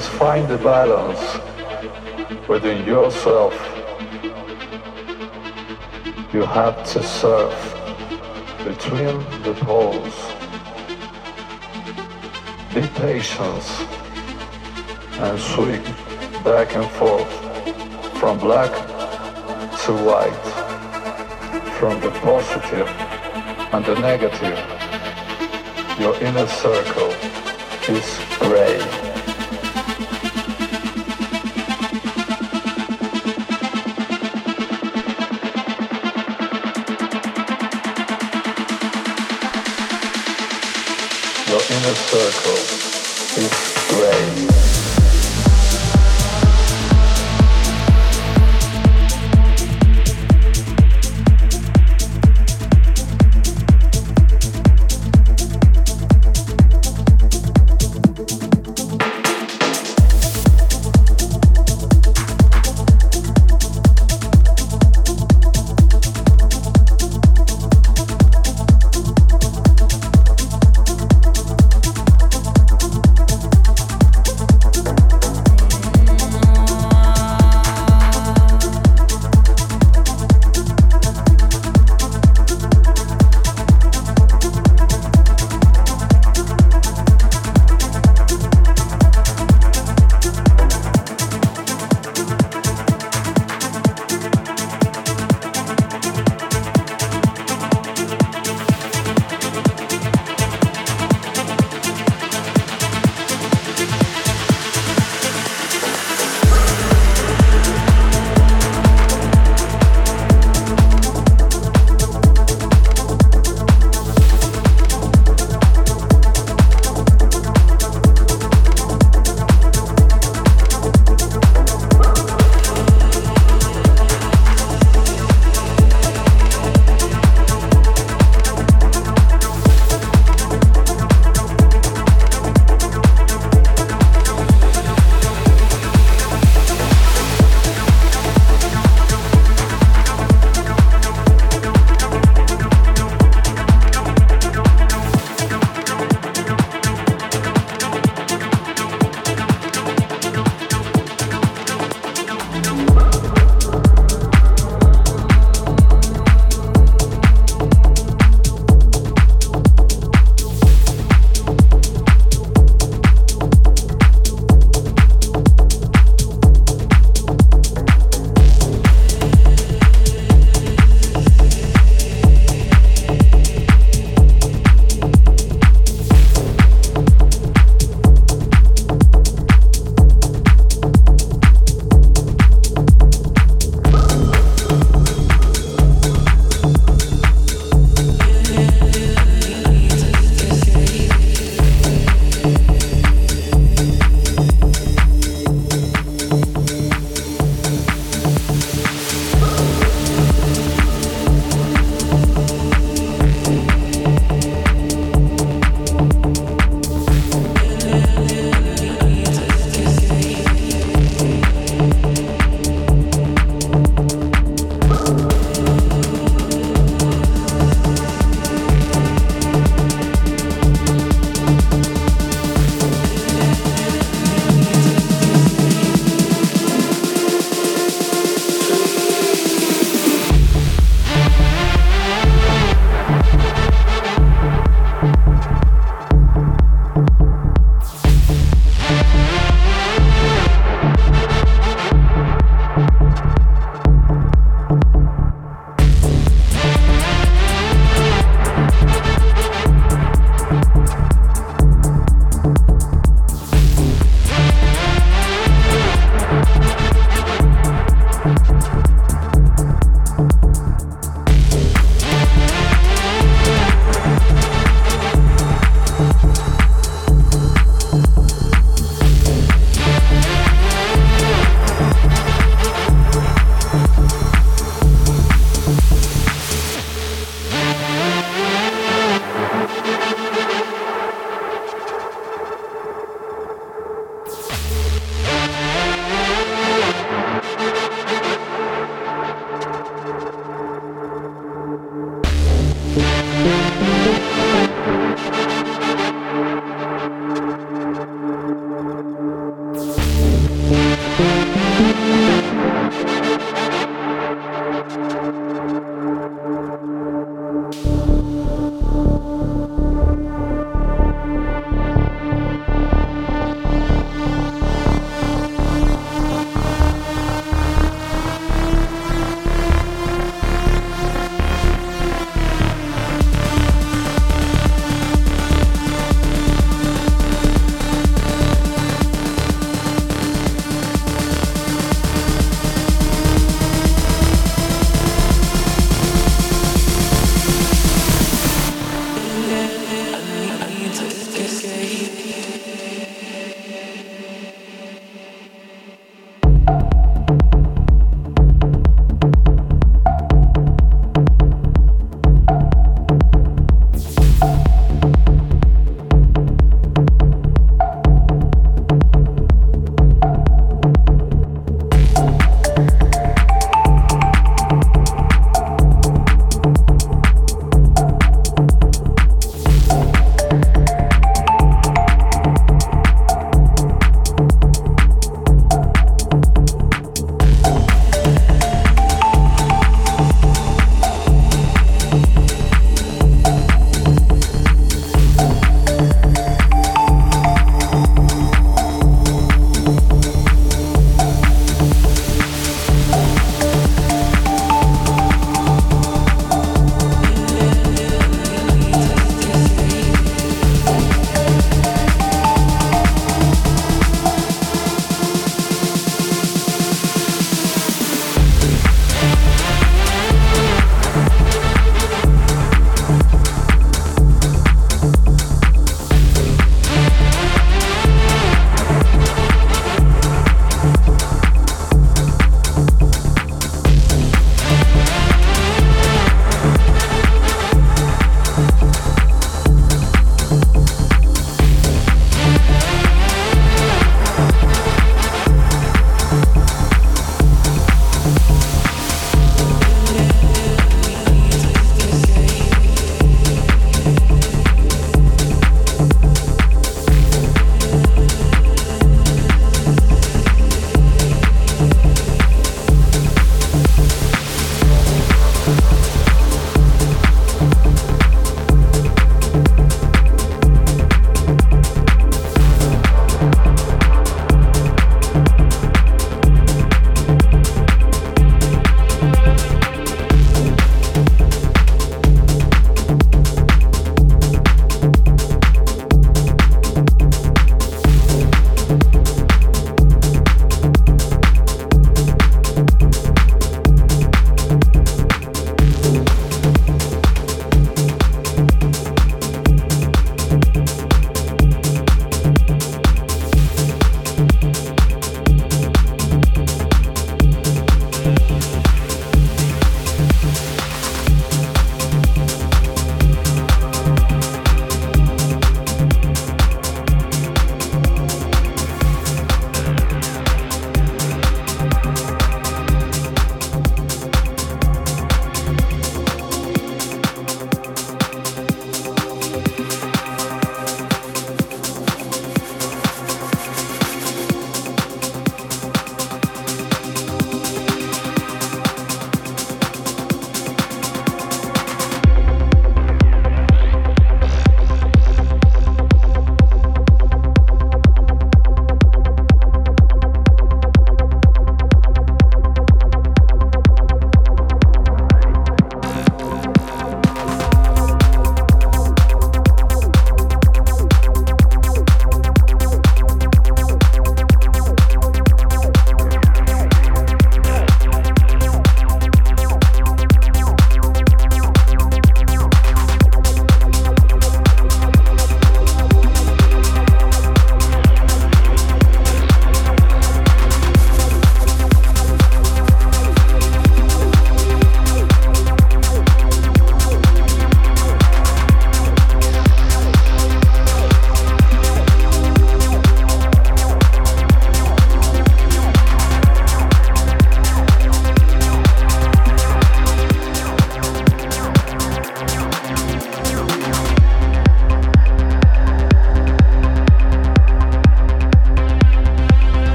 must find the balance within yourself. You have to surf between the poles. Be patient and swing back and forth from black to white, from the positive and the negative. Your inner circle is gray.